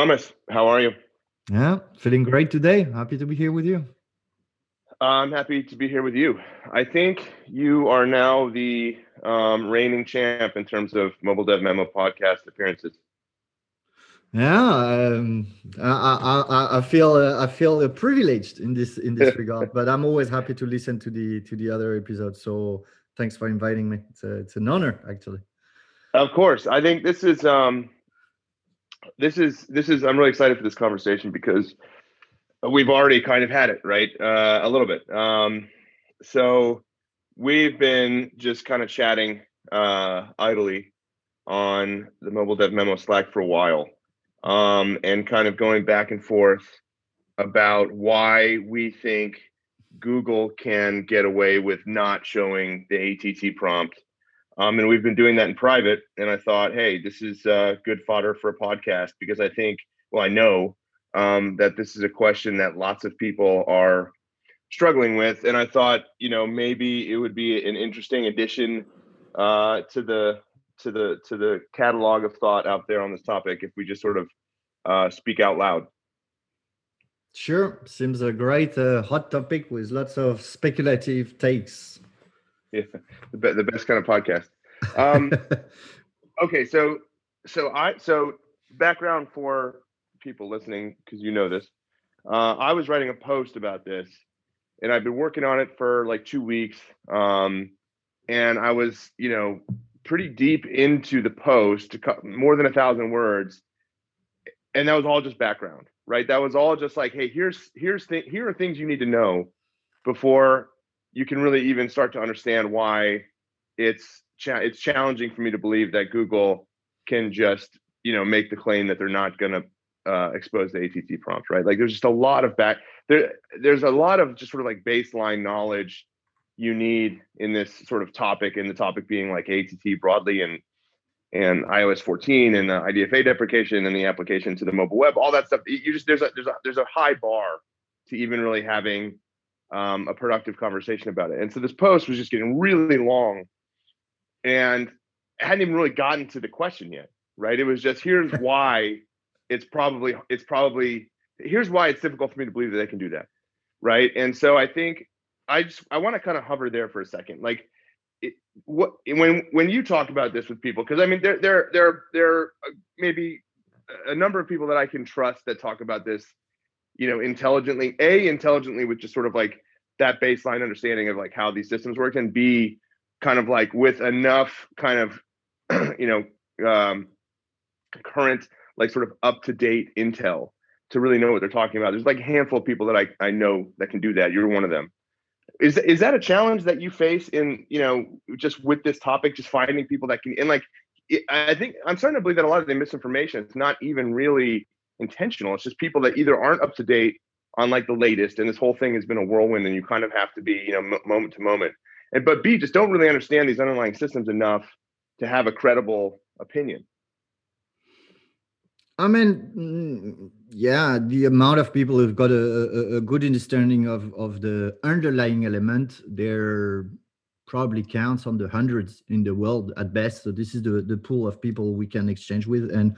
Thomas, how are you? Yeah, feeling great today. Happy to be here with you. I'm happy to be here with you. I think you are now the um, reigning champ in terms of Mobile Dev Memo podcast appearances. Yeah, um, I, I, I feel uh, I feel privileged in this in this regard, but I'm always happy to listen to the to the other episodes. So thanks for inviting me. It's a, it's an honor actually. Of course, I think this is um, this is this is I'm really excited for this conversation because we've already kind of had it right uh, a little bit. Um, so we've been just kind of chatting uh, idly on the mobile dev memo Slack for a while, um, and kind of going back and forth about why we think Google can get away with not showing the ATT prompt um, and we've been doing that in private. And I thought, hey, this is uh, good fodder for a podcast because I think, well, I know um, that this is a question that lots of people are struggling with. And I thought, you know, maybe it would be an interesting addition uh, to the to the to the catalog of thought out there on this topic if we just sort of uh, speak out loud. Sure, seems a great uh, hot topic with lots of speculative takes. Yeah, the, the best kind of podcast. Um, okay, so so I so background for people listening because you know this. Uh, I was writing a post about this, and I've been working on it for like two weeks. Um, and I was, you know, pretty deep into the post, more than a thousand words, and that was all just background, right? That was all just like, hey, here's here's th- here are things you need to know before you can really even start to understand why it's cha- it's challenging for me to believe that Google can just you know make the claim that they're not going to uh, expose the ATT prompt, right? Like there's just a lot of back there. There's a lot of just sort of like baseline knowledge you need in this sort of topic, and the topic being like ATT broadly and and iOS 14 and the IDFA deprecation and the application to the mobile web, all that stuff. You just there's a there's a there's a high bar to even really having um, a productive conversation about it. And so this post was just getting really long and hadn't even really gotten to the question yet, right? It was just here's why it's probably it's probably here's why it's difficult for me to believe that they can do that, right? And so I think I just I want to kind of hover there for a second, like. It, what when when you talk about this with people because i mean there there there there maybe a number of people that i can trust that talk about this you know, intelligently, A, intelligently with just sort of like that baseline understanding of like how these systems work, and B, kind of like with enough kind of, you know, um, current, like sort of up to date intel to really know what they're talking about. There's like a handful of people that I, I know that can do that. You're one of them. Is is that a challenge that you face in, you know, just with this topic, just finding people that can, and like, I think I'm starting to believe that a lot of the misinformation is not even really intentional. It's just people that either aren't up to date on like the latest, and this whole thing has been a whirlwind, and you kind of have to be, you know, m- moment to moment. And but B, just don't really understand these underlying systems enough to have a credible opinion. I mean, mm, yeah, the amount of people who've got a, a, good understanding of, of the underlying element, there probably counts on the hundreds in the world at best. So this is the, the pool of people we can exchange with. And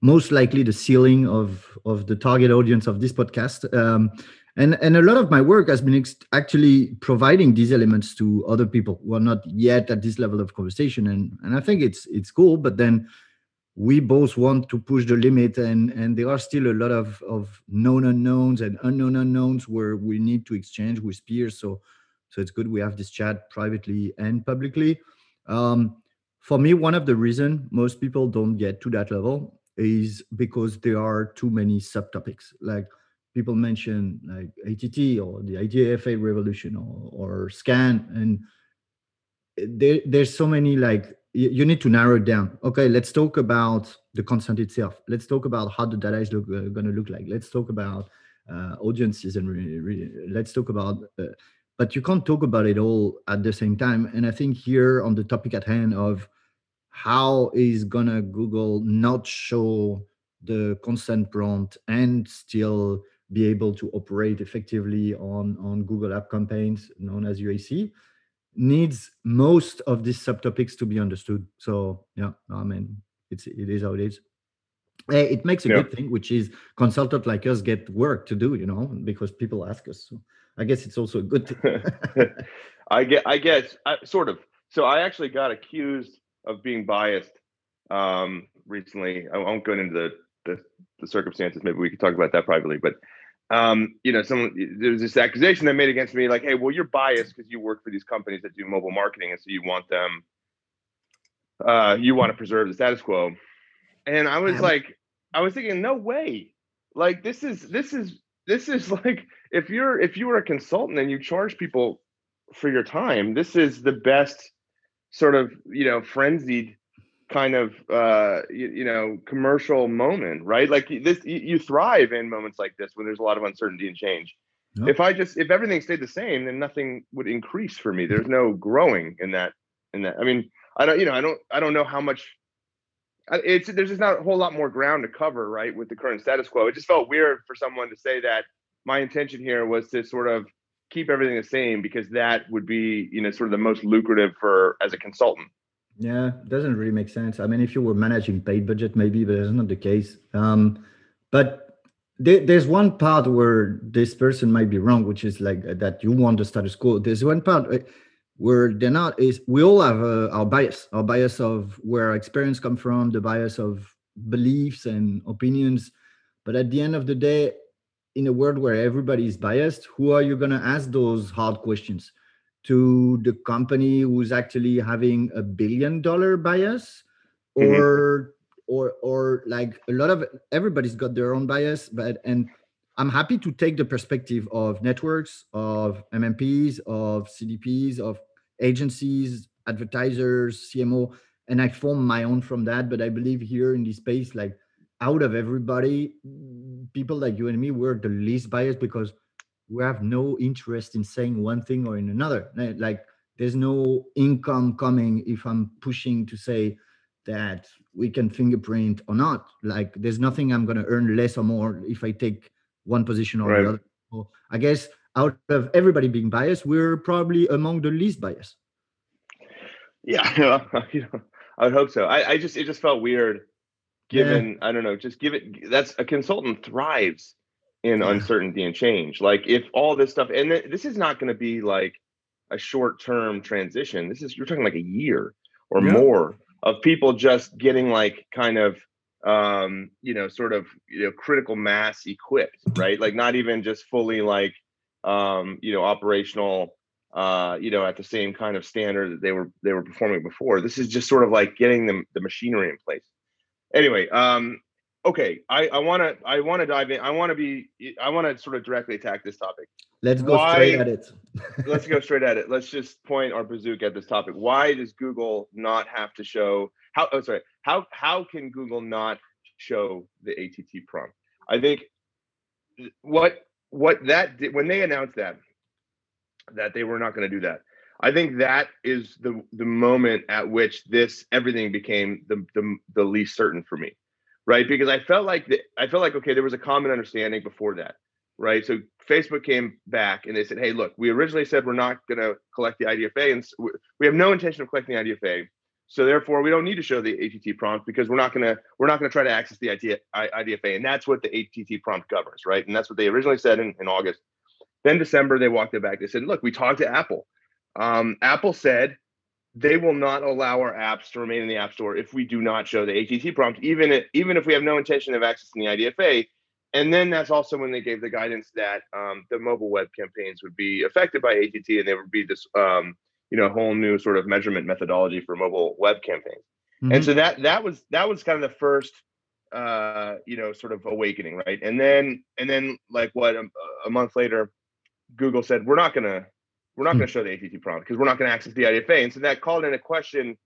most likely the ceiling of of the target audience of this podcast. Um, and and a lot of my work has been actually providing these elements to other people who are not yet at this level of conversation. And and i think it's it's cool but then we both want to push the limit and and there are still a lot of of known unknowns and unknown unknowns where we need to exchange with peers. So so it's good we have this chat privately and publicly. Um, for me one of the reason most people don't get to that level is because there are too many subtopics. Like people mention like ATT or the IDFA revolution or, or SKAN, and there, there's so many like you need to narrow it down. Okay, let's talk about the consent itself. Let's talk about how the data is look, uh, going to look like. Let's talk about uh, audiences and re- re- let's talk about. Uh, but you can't talk about it all at the same time. And I think here on the topic at hand of how is gonna Google not show the consent prompt and still be able to operate effectively on, on Google App campaigns known as UAC needs most of these subtopics to be understood. So yeah, I mean it's it is how it is. Eh, it makes a yeah. good thing, which is consultant like us get work to do, you know, because people ask us. So I guess it's also a good thing. I get, I guess, I, sort of. So I actually got accused of being biased um, recently. I won't go into the, the, the circumstances. Maybe we could talk about that privately. But um, you know, someone there was this accusation that made against me, like, "Hey, well, you're biased because you work for these companies that do mobile marketing, and so you want them, uh, you want to preserve the status quo." And I was like, I was thinking, no way. Like this is this is this is like if you're if you were a consultant and you charge people for your time, this is the best sort of you know frenzied kind of uh you, you know commercial moment right like this you, thrive in moments like this when there's a lot of uncertainty and change yep. if i just if everything stayed the same then nothing would increase for me there's no growing in that in that i mean i don't you know i don't i don't know how much it's there's just not a whole lot more ground to cover, right, with the current status quo. It just felt weird for someone to say that my intention here was to sort of keep everything the same because that would be, you know, sort of the most lucrative for as a consultant. Yeah, doesn't really make sense. I mean, if you were managing paid budget, maybe, but that's not the case. Um, but there, there's one part where this person might be wrong, which is like that you want the status quo. There's one part uh, where they're not is we all have uh, our bias our bias of where our experience come from the bias of beliefs and opinions but at the end of the day in a world where everybody is biased who are you going to ask those hard questions to the company who's actually having a billion dollar bias mm-hmm. or or or like a lot of everybody's got their own bias but and i'm happy to take the perspective of networks of mmps of cdps of agencies, advertisers, CMO, and I form my own from that. But I believe here in this space, like out of everybody, people like you and me, we're the least biased because we have no interest in saying one thing or in another. Like there's no income coming if I'm pushing to say that we can fingerprint or not. Like there's nothing I'm gonna earn less or more if I take one position or right. the other. So I guess out of everybody being biased, we're probably among the least biased. Yeah, I would hope so. I, I just it just felt weird, given yeah. I don't know, just give it. That's a consultant thrives in yeah. uncertainty and change. Like if all this stuff, and th- this is not going to be like a short term transition. This is you're talking like a year or yeah. more of people just getting like kind of um you know sort of you know critical mass equipped right like not even just fully like um, you know, operational, uh, you know, at the same kind of standard that they were they were performing before. This is just sort of like getting them the machinery in place. Anyway, um, okay, I I want to I want to dive in. I want to be I want to sort of directly attack this topic. Let's go Why, straight at it. let's go straight at it. Let's just point our bazooka at this topic. Why does Google not have to show how? Oh, sorry. How how can Google not show the ATT prompt? I think what what that did when they announced that that they were not going to do that i think that is the the moment at which this everything became the, the the least certain for me right because i felt like the, i felt like okay there was a common understanding before that right so facebook came back and they said hey look we originally said we're not going to collect the idfa and we have no intention of collecting the idfa so therefore, we don't need to show the ATT prompt because we're not gonna we're not gonna try to access the IDFA, and that's what the ATT prompt governs, right? And that's what they originally said in, in August. Then December, they walked it back. They said, "Look, we talked to Apple. Um, Apple said they will not allow our apps to remain in the App Store if we do not show the ATT prompt, even if, even if we have no intention of accessing the IDFA." And then that's also when they gave the guidance that um, the mobile web campaigns would be affected by ATT, and there would be this um, you know a whole new sort of measurement methodology for mobile web campaigns mm-hmm. and so that that was that was kind of the first uh you know sort of awakening right and then and then like what a, um, a month later google said we're not gonna we're not mm-hmm. gonna show the att prompt because we're not gonna access the idfa and so that called into question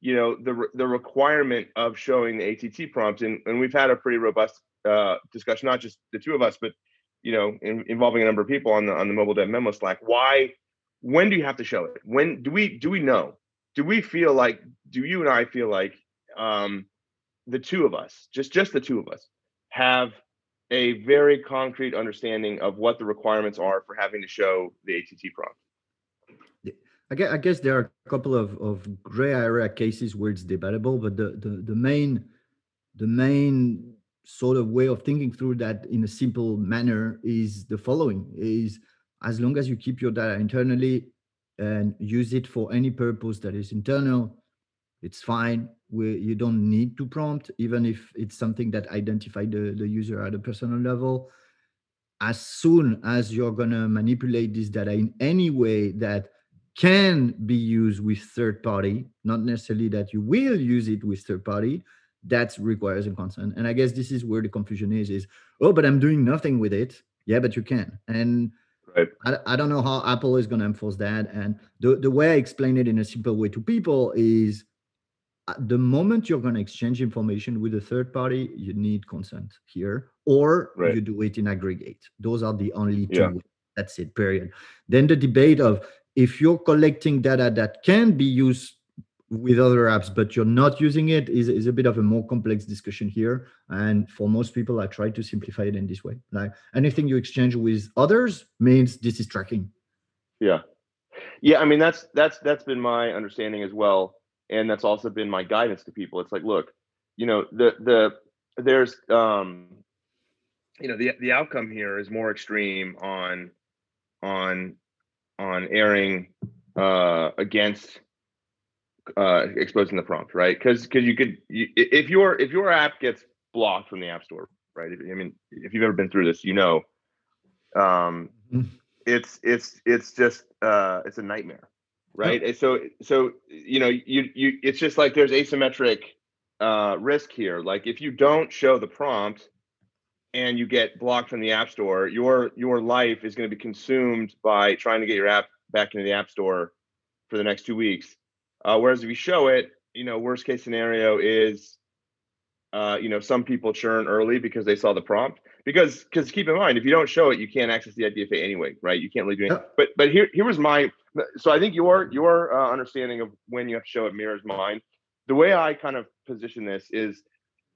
you know the the requirement of showing the att prompt and, and we've had a pretty robust uh discussion not just the two of us but you know in, involving a number of people on the on the mobile dev memo slack why when do you have to show it? When do we do we know? Do we feel like do you and I feel like um the two of us, just just the two of us, have a very concrete understanding of what the requirements are for having to show the ATT prompt? I guess, I guess there are a couple of, of gray area cases where it's debatable, but the, the, the main the main sort of way of thinking through that in a simple manner is the following is as long as you keep your data internally and use it for any purpose that is internal it's fine. We, you don't need to prompt even if it's something that identify the, the user at a personal level. As soon as you're going to manipulate this data in any way that can be used with third party not necessarily that you will use it with third party that requires a consent and i guess this is where the confusion is is oh but i'm doing nothing with it yeah but you can and right. I, I don't know how apple is going to enforce that and the, the way i explain it in a simple way to people is uh, the moment you're going to exchange information with a third party, you need consent here, or right. you do it in aggregate. Those are the only two. Yeah. That's it, period. Then the debate of if you're collecting data that can be used with other apps, but you're not using it is, is a bit of a more complex discussion here. And for most people, I try to simplify it in this way. Like anything you exchange with others means this is tracking. Yeah. Yeah. I mean, that's, that's, that's been my understanding as well and that's also been my guidance to people it's like look you know the the there's um you know the the outcome here is more extreme on on on erring uh against uh exposing the prompt right because because you could you, if your if your app gets blocked from the app store right i mean if you've ever been through this you know um mm-hmm. it's it's it's just uh it's a nightmare right? And so so you know you you it's just like there's asymmetric uh, risk here. Like if you don't show the prompt and you get blocked from the app store, your your life is going to be consumed by trying to get your app back into the app store for the next two weeks. Uh, whereas if you show it, you know, worst case scenario is, uh, you know, some people churn early because they saw the prompt. Because because keep in mind, if you don't show it, you can't access the IDFA anyway, right? You can't really do anything. But but here here was my so I think your your uh, understanding of when you have to show it mirrors mine. The way I kind of position this is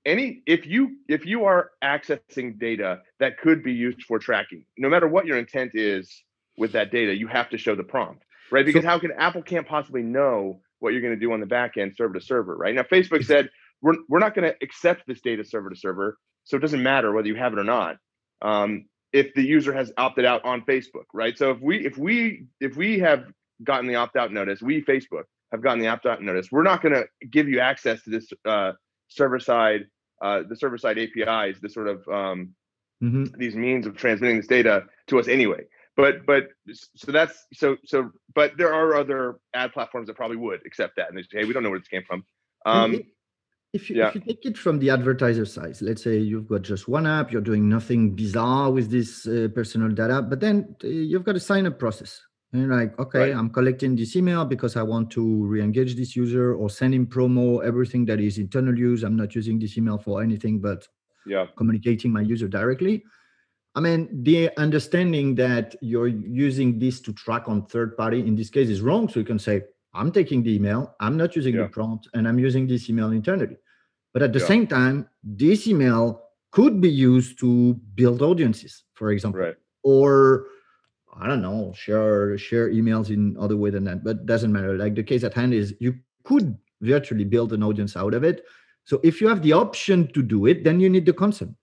any if you if you are accessing data that could be used for tracking, no matter what your intent is with that data, you have to show the prompt, right? Because so, how can Apple can't possibly know what you're going to do on the back end, server to server, right? Now Facebook said we're we're not going to accept this data server to server, so it doesn't matter whether you have it or not. Um, if the user has opted out on Facebook, right? So if we if we if we have gotten the opt out notice, we Facebook have gotten the opt out notice, we're not going to give you access to this uh, server side uh, the server side APIs, the sort of um, mm-hmm. these means of transmitting this data to us anyway. But but so that's so so. But there are other ad platforms that probably would accept that, and they say, hey, we don't know where this came from. Um, if you, yeah. if you take it from the advertiser side, let's say you've got just one app, you're doing nothing bizarre with this uh, personal data, but then uh, you've got a sign up process. And like, okay, right. I'm collecting this email because I want to re-engage this user or send him promo, everything that is internal use. I'm not using this email for anything but yeah. communicating my user directly. I mean, the understanding that you're using this to track on third party in this case is wrong. So you can say, I'm taking the email, I'm not using yeah. the prompt, and I'm using this email internally. But at the yeah. same time, this email could be used to build audiences, for example, right. or I don't know, share share emails in other way than that. But doesn't matter. Like the case at hand is you could virtually build an audience out of it. So if you have the option to do it, then you need the consent.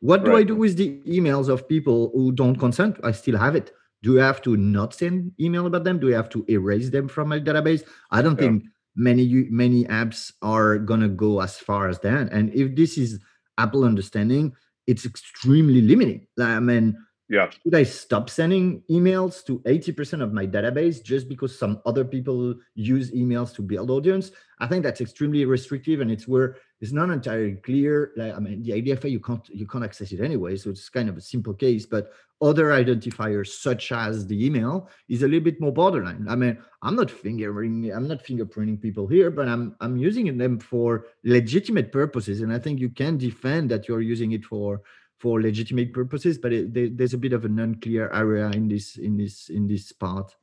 What do right. I do with the emails of people who don't consent? I still have it. Do I have to not send email about them? Do I have to erase them from my database? I don't yeah. think many many apps are gonna go as far as that. And if this is Apple understanding, it's extremely limiting. I mean, yeah. Should I stop sending emails to 80% of my database just because some other people use emails to build audience? I think that's extremely restrictive and it's where it's not entirely clear. Like I mean, the IDFA you can't you can't access it anyway, so it's kind of a simple case. But other identifiers such as the email is a little bit more borderline. I mean, I'm not fingering, I'm not fingerprinting people here, but I'm I'm using them for legitimate purposes, and I think you can defend that you're using it for for legitimate purposes. But it, there, there's a bit of an unclear area in this in this in this part.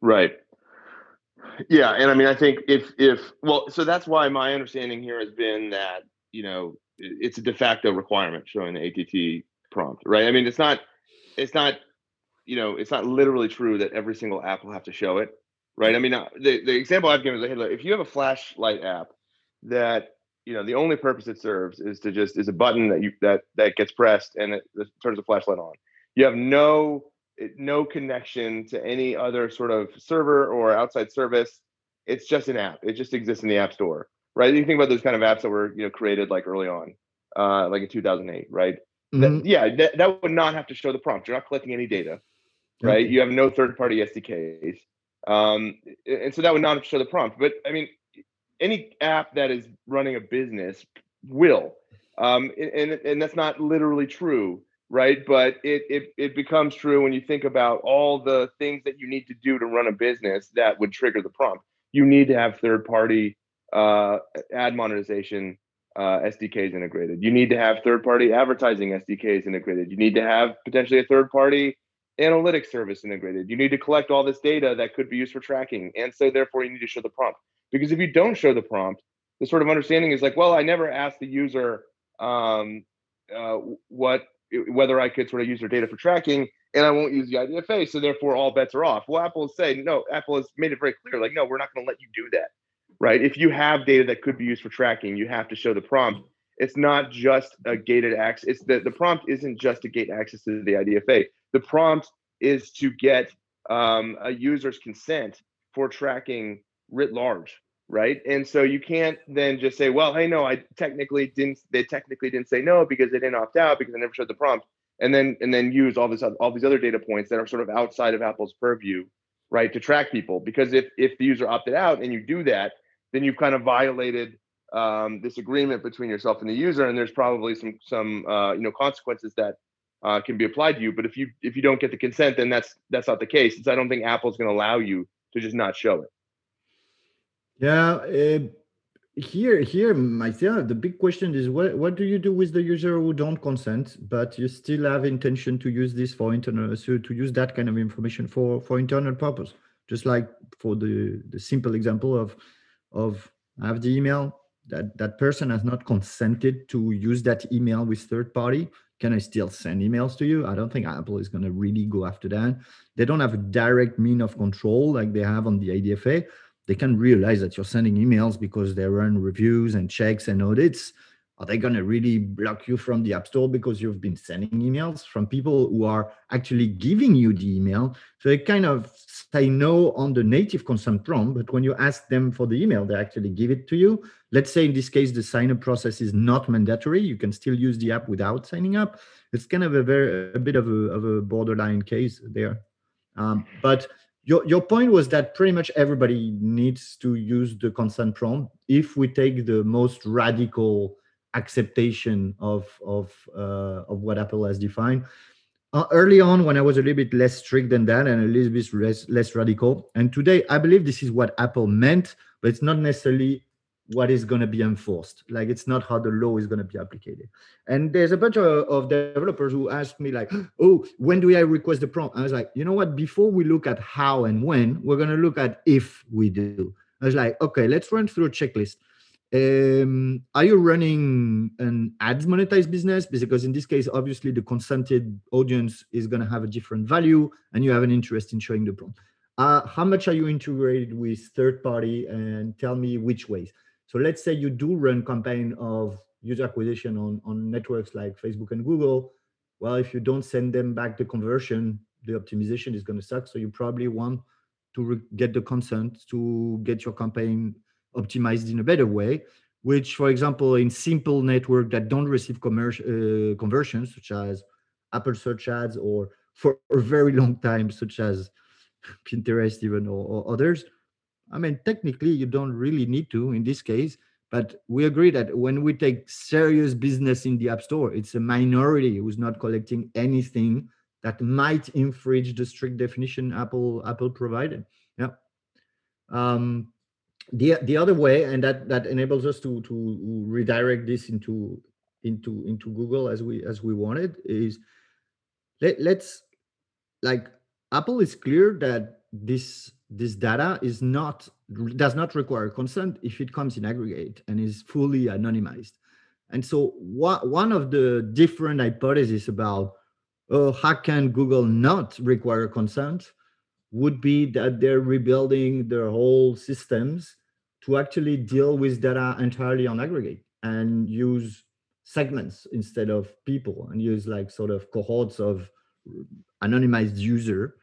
Right. Yeah, and I mean, I think if if well, so that's why my understanding here has been that you know it's a de facto requirement showing the ATT prompt, right? I mean, it's not it's not you know it's not literally true that every single app will have to show it, right? I mean, uh, the the example I've given is look, if you have a flashlight app that you know the only purpose it serves is to just is a button that you that that gets pressed and it, it turns the flashlight on. You have no it, no connection to any other sort of server or outside service. It's just an app. It just exists in the app store right? You think about those kind of apps that were you know created like early on uh like in 2008 right? Mm-hmm. that, yeah that, that would not have to show the prompt. You're not collecting any data right. you have no third party sdks um and so that would not show the prompt. But i mean any app that is running a business will um, and, and that's not literally true right but it, it it becomes true when you think about all the things that you need to do to run a business that would trigger the prompt you need to have third party uh, ad monetization uh, SDKs integrated. You need to have third party advertising SDKs integrated. You need to have potentially a third party analytics service integrated. You need to collect all this data that could be used for tracking. And so, therefore, you need to show the prompt. Because if you don't show the prompt, the sort of understanding is like, well, I never asked the user um, uh, what whether I could sort of use their data for tracking, and I won't use the IDFA. So therefore, all bets are off. Well, Apple is saying no. Apple has made it very clear, like, no, we're not going to let you do that, right? If you have data that could be used for tracking, you have to show the prompt. It's not just a gated access. It's the the prompt isn't just to gate access to the IDFA. The prompt is to get um, a user's consent for tracking writ large right? And so you can't then just say well hey no i technically didn't they technically didn't say no because they didn't opt out because i never showed the prompt and then and then use all this all these other data points that are sort of outside of apple's purview right to track people. Because if if the user opted out and you do that then you've kind of violated um, this agreement between yourself and the user and there's probably some some uh, you know consequences that uh, can be applied to you. But if you if you don't get the consent then that's that's not the case. So i don't think apple's going to allow you to just not show it yeah. Uh, here, here, myself, the big question is what what do you do with the user who don't consent, but you still have intention to use this for internal, so to use that kind of information for for internal purpose, just like for the the simple example of of I have the email that that person has not consented to use that email with third party. Can i still send emails to you? I don't think apple is going to really go after that. They don't have a direct mean of control like they have on the idfa they can realize that you're sending emails because they run reviews and checks and audits. Are they going to really block you from the app store because you've been sending emails from people who are actually giving you the email? So they kind of say no on the native consent prompt but when you ask them for the email they actually give it to you. Let's say in this case the sign up process is not mandatory. You can still use the app without signing up. It's kind of a very a bit of a, of a borderline case there. Um, but your, your point was that pretty much everybody needs to use the consent prompt. If we take the most radical acceptation of of uh, of what apple has defined uh, early on when i was a little bit less strict than that and a little bit less less radical and today i believe this is what apple meant but it's not necessarily what is going to be enforced. Like it's not how the law is going to be applied and there's a bunch of, of, developers who ask me like oh when do i request the prompt? I was like you know what? Before we look at how and when we're going to look at if we do. I was like okay let's run through a checklist. Um, are you running an ads monetized business? Because in this case obviously the consented audience is going to have a different value and you have an interest in showing the prompt. Uh, how much are you integrated with third party? And tell me which ways so let's say you do run campaign of user acquisition on, on networks like Facebook and Google. Well, if you don't send them back the conversion, the optimization is going to suck. So you probably want to get the consent to get your campaign optimized in a better way, which, for example, in simple network that don't receive commercial uh, conversions, such as Apple search ads or for a very long time, such as Pinterest even or, or others, I mean, technically, you don't really need to in this case, but we agree that when we take serious business in the App Store, it's a minority who's not collecting anything that might infringe the strict definition Apple Apple provided. Yeah. Um, the the other way, and that that enables us to to redirect this into into into Google as we as we wanted is let, let's like Apple is clear that this this data is not does not require consent if it comes in aggregate and is fully anonymized. And so what, one of the different hypotheses about oh, how can Google not require consent would be that they're rebuilding their whole systems to actually deal with data entirely on aggregate. and use segments instead of people and use like sort of cohorts of anonymized user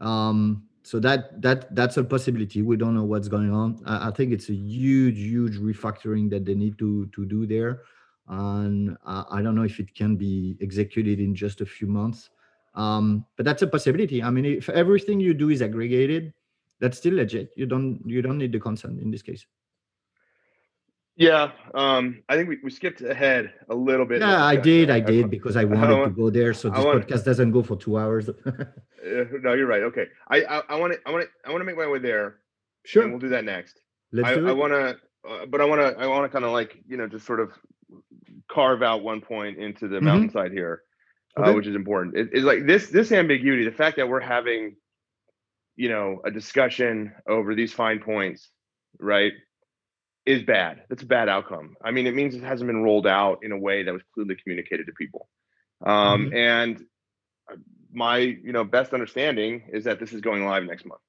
um, so that that that's a possibility. We don't know what's going on. I, I, think it's a huge huge refactoring that they need to to do there. And I, I don't know if it can be executed in just a few months. Um, but that's a possibility. I mean if everything you do is aggregated that's still legit. You don't you don't need the consent in this case yeah, um, I think we, we skipped ahead a little bit. Yeah, I did, I, I did because I wanted I to go there, so this want, podcast doesn't go for two hours. no, you're right. Okay, I I want to I want to I want to make my way there. Sure, we'll do that next. Let's I, do it. I want to, uh, but I want to I want to kind of like you know just sort of carve out one point into the mm-hmm. mountainside here, uh, okay. uh, which is important. It, it's like this this ambiguity, the fact that we're having, you know, a discussion over these fine points, right? Is bad. That's a bad outcome. I mean, it means it hasn't been rolled out in a way that was clearly communicated to people. Um, mm-hmm. And uh, my, you know, best understanding is that this is going live next month,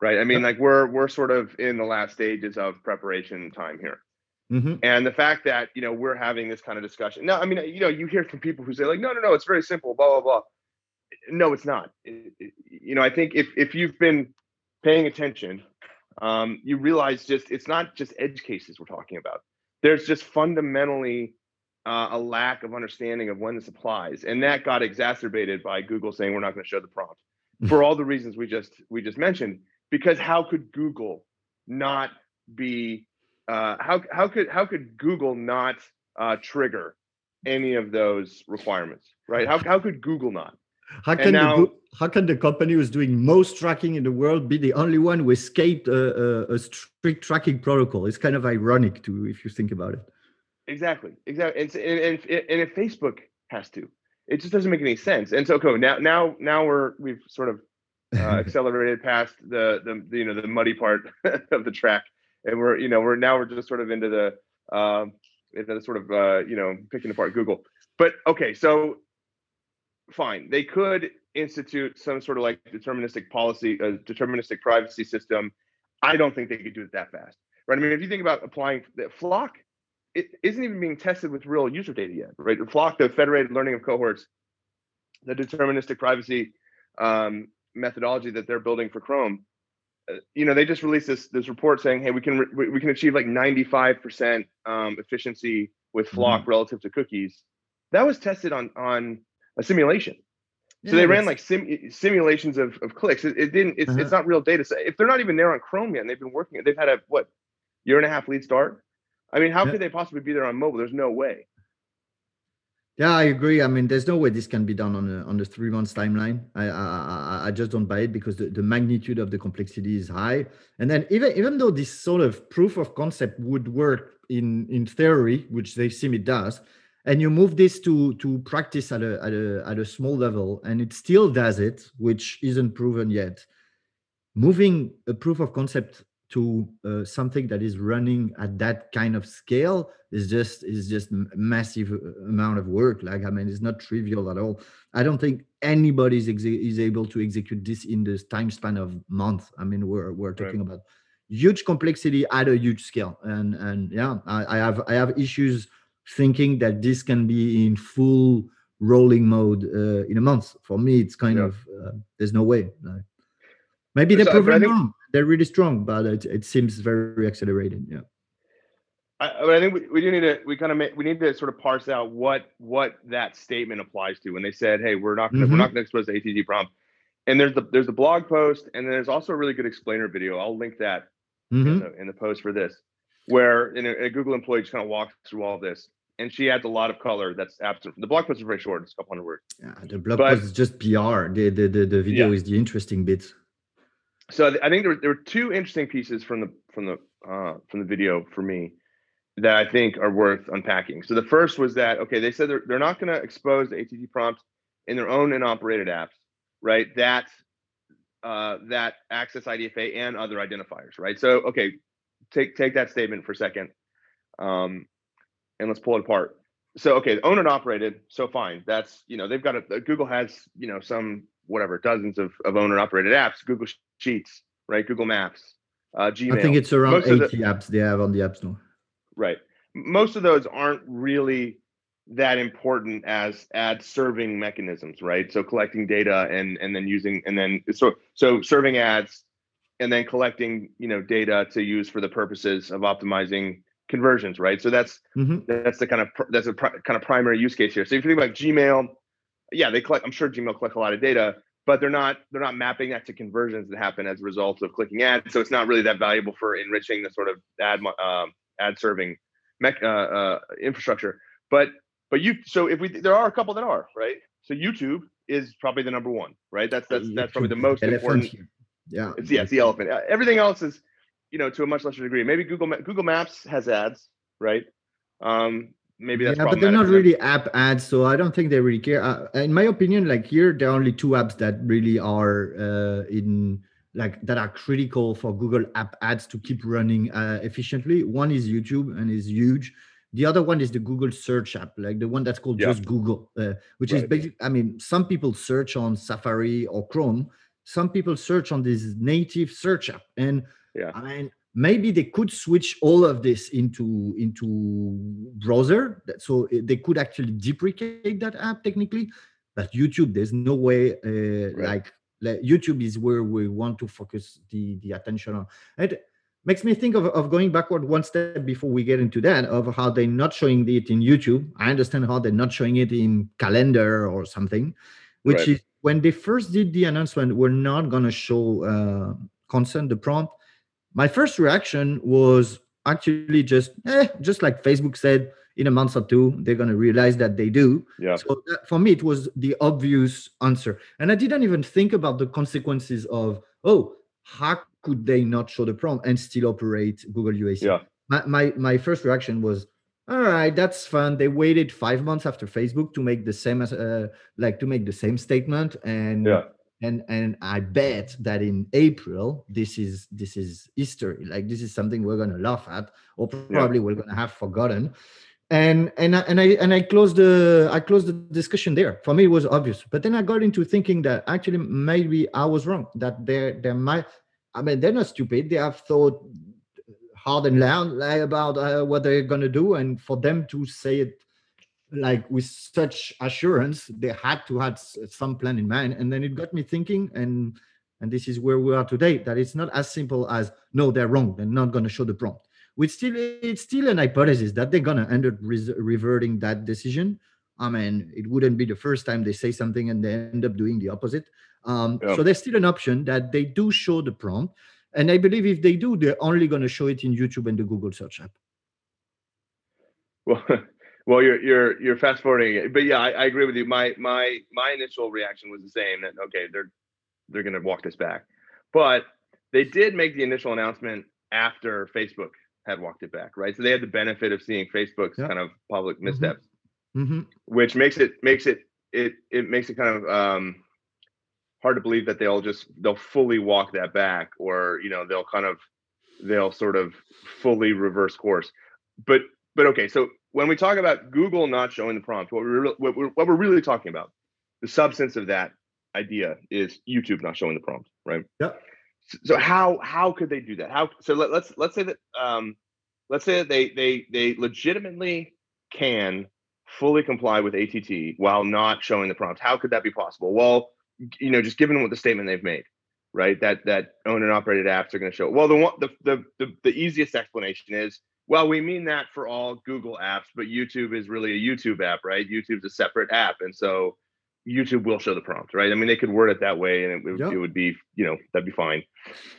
right? I mean, like we're we're sort of in the last stages of preparation time here. Mm-hmm. And the fact that you know we're having this kind of discussion now, I mean, you know, you hear from people who say like, no, no, no, it's very simple, blah blah blah. No, it's not. It, it, you know, I think if if you've been paying attention um, you realize just it's not just edge cases we're talking about. There's just fundamentally uh, a lack of understanding of when this applies, and that got exacerbated by Google saying we're not going to show the prompt for all the reasons we just we just mentioned. Because how could Google not be uh, how how could how could Google not uh, trigger any of those requirements, right? How how could Google not? How can now, the how can the company who's doing most tracking in the world be the only one who escaped a, a, a strict tracking protocol? It's kind of ironic to if you think about it. Exactly, exactly, and and, and, and if Facebook has to, it just doesn't make any sense. And so, okay, now now now we're we've sort of uh, accelerated past the, the, the you know the muddy part of the track, and we're you know we're now we're just sort of into the um, into the sort of uh, you know picking apart Google. But okay, so fine. They could institute some sort of like deterministic policy, a deterministic privacy system. I don't think they could do it that fast, right? I mean, if you think about applying the FLoC, it isn't even being tested with real user data yet, right? FLoC, the federated learning of cohorts, the deterministic privacy um, methodology that they're building for Chrome. Uh, you know, they just released this this report saying, hey, we can re- we can achieve like 95% um, efficiency with FLoC mm-hmm. relative to cookies. That was tested on on a simulation. Yeah, so they ran like sim- simulations of, of clicks. It, it didn't. It's, uh-huh. it's not real data. So if they're not even there on Chrome yet, and they've been working, they've had a what year and a half lead start. I mean, how yeah. could they possibly be there on mobile? There's no way. Yeah, I agree. I mean, there's no way this can be done on a on a three months timeline. I I, I just don't buy it because the, the magnitude of the complexity is high. And then even even though this sort of proof of concept would work in in theory, which they seem it does, and you move this to to practice at a, at a at a small level and it still does it which isn't proven yet. Moving a proof of concept to uh, something that is running at that kind of scale is just is just massive uh, amount of work. Like i mean it's not trivial at all. I don't think anybody is, ex- is able to execute this in this time span of month i mean we're we're talking right. about huge complexity at a huge scale. And and yeah I, I have i have issues thinking that this can be in full rolling mode uh, in a month. For me, it's kind yeah. of uh, there's no way. maybe they're so, proven think, wrong. They're really strong, but it, it seems very accelerated. Yeah. I, I think we, we do need to we kind of make, we need to sort of parse out what what that statement applies to when they said, "Hey, we're not gonna, mm-hmm. we're not going to expose the ATT prompt." And there's the there's the blog post, and then there's also a really good explainer video. I'll link that mm-hmm. in, the, in the post for this where a, a, Google employee just kind of walks through all this. And she adds a lot of color that's absent. The blog post is very short; it's a couple hundred words. Yeah, the blog but, post is just PR. The the the, the video yeah. is the interesting bit. So I think there, there were two interesting pieces from the from the uh, from the video for me that I think are worth unpacking. So the first was that okay, they said they're they're not going to expose the ATT prompt in their own and operated apps, right? That uh, that access IDFA and other identifiers, right? So okay, take take that statement for a second, um, and let's pull it apart. So okay, owned and operated, so fine. That's you know they've got a Google has you know some whatever dozens of of owned and operated apps. Google Sheets, right? Google Maps, uh, Gmail. I think it's around Most 80 the, apps they have on the App Store. Right. most of those aren't really that important as ad serving mechanisms, right? So collecting data and and then using and then so so serving ads and then collecting you know data to use for the purposes of optimizing conversions, right? So that's mm-hmm. that's the kind of that's a pr- kind of primary use case here. So if you think about Gmail, yeah, they collect. I'm sure Gmail collect a lot of data, but they're not they're not mapping that to conversions that happen as a result of clicking ads. So it's not really that valuable for enriching the sort of ad um, ad serving mech, uh, uh, infrastructure. But but you so if we there are a couple that are right. So YouTube is probably the number one, right? That's that's that's probably the most important. Here. Yeah, it's yeah, it's the elephant. Uh, everything else is, you know, to a much lesser degree. Maybe Google Google Maps has ads, right? Um, maybe that's yeah, but they're not really app ads, so I don't think they really care. Uh, in my opinion, like here, there are only two apps that really are uh, in like that are critical for Google app ads to keep running uh, efficiently. One is YouTube and is huge. The other one is the Google search app, like the one that's called yeah. just Google, uh, which right. is basically, I mean, some people search on Safari or Chrome. Some people search on this native search app. And yeah. I mean, maybe they could switch all of this into into browser so they could actually deprecate that app technically but youtube there's no way uh, right. like, like, youtube is where we want to focus the the attention on it makes me think of, of going backward one step before we get into that of how they're not showing it in youtube i understand how they're not showing it in calendar or something which right. is when they first did the announcement we're not going to show uh, consent the prompt. My first reaction was actually just eh, just like facebook said in a month or two they're going to realize that they do. Yeah. So that, for me it was the obvious answer. And i didn't even think about the consequences of oh how could they not show the prompt and still operate google uac yeah. My, my my first reaction was all right that's fun. They waited five months after facebook to make the same as uh, like to make the same statement and yeah. and and i bet that in april this is this is history like this is something we're going to laugh at or probably yeah. we're going to have forgotten. And and I, and i and i closed the i closed the discussion there. For me it was obvious. But then i got into thinking that actually maybe i was wrong that there there might i mean they're not stupid. They have thought hard and loud about uh, what they're going to do. And for them to say it like with such assurance they had to have some plan in mind. And then it got me thinking and and this is where we are today that it's not as simple as no they're wrong. They're not going to show the prompt. We still it's still an hypothesis that they're going to end up re- reverting that decision. I mean it wouldn't be the first time they say something and they end up doing the opposite. Um, yeah. so there's still an option that they do show the prompt and i believe if they do they're only going to show it in youtube and the google search app well well, you're you're you're fast forwarding it, but yeah, I, I, agree with you. My my my initial reaction was the same that okay, they're they're going to walk this back, but they did make the initial announcement after Facebook had walked it back, right? So they had the benefit of seeing Facebook's yep. kind of public mm-hmm. missteps, mm-hmm. which makes it makes it it it makes it kind of um, hard to believe that they'll just they'll fully walk that back, or you know they'll kind of they'll sort of fully reverse course. But but okay, so when we talk about Google not showing the prompt, what we're, what we're, what we're really talking about, the substance of that idea is YouTube not showing the prompt, right? Yeah. So, how how could they do that? How so? Let, let's let's say that um, let's say that they they they legitimately can fully comply with ATT while not showing the prompt. How could that be possible? Well, you know, just given what the statement they've made, right? That that owned and operated apps are going to show. Well, the one the, the the the easiest explanation is well, we mean that for all Google apps, but YouTube is really a YouTube app, right? YouTube's a separate app, and so YouTube will show the prompt, right? I mean, they could word it that way, and it, yep. it would be, you know, that'd be fine.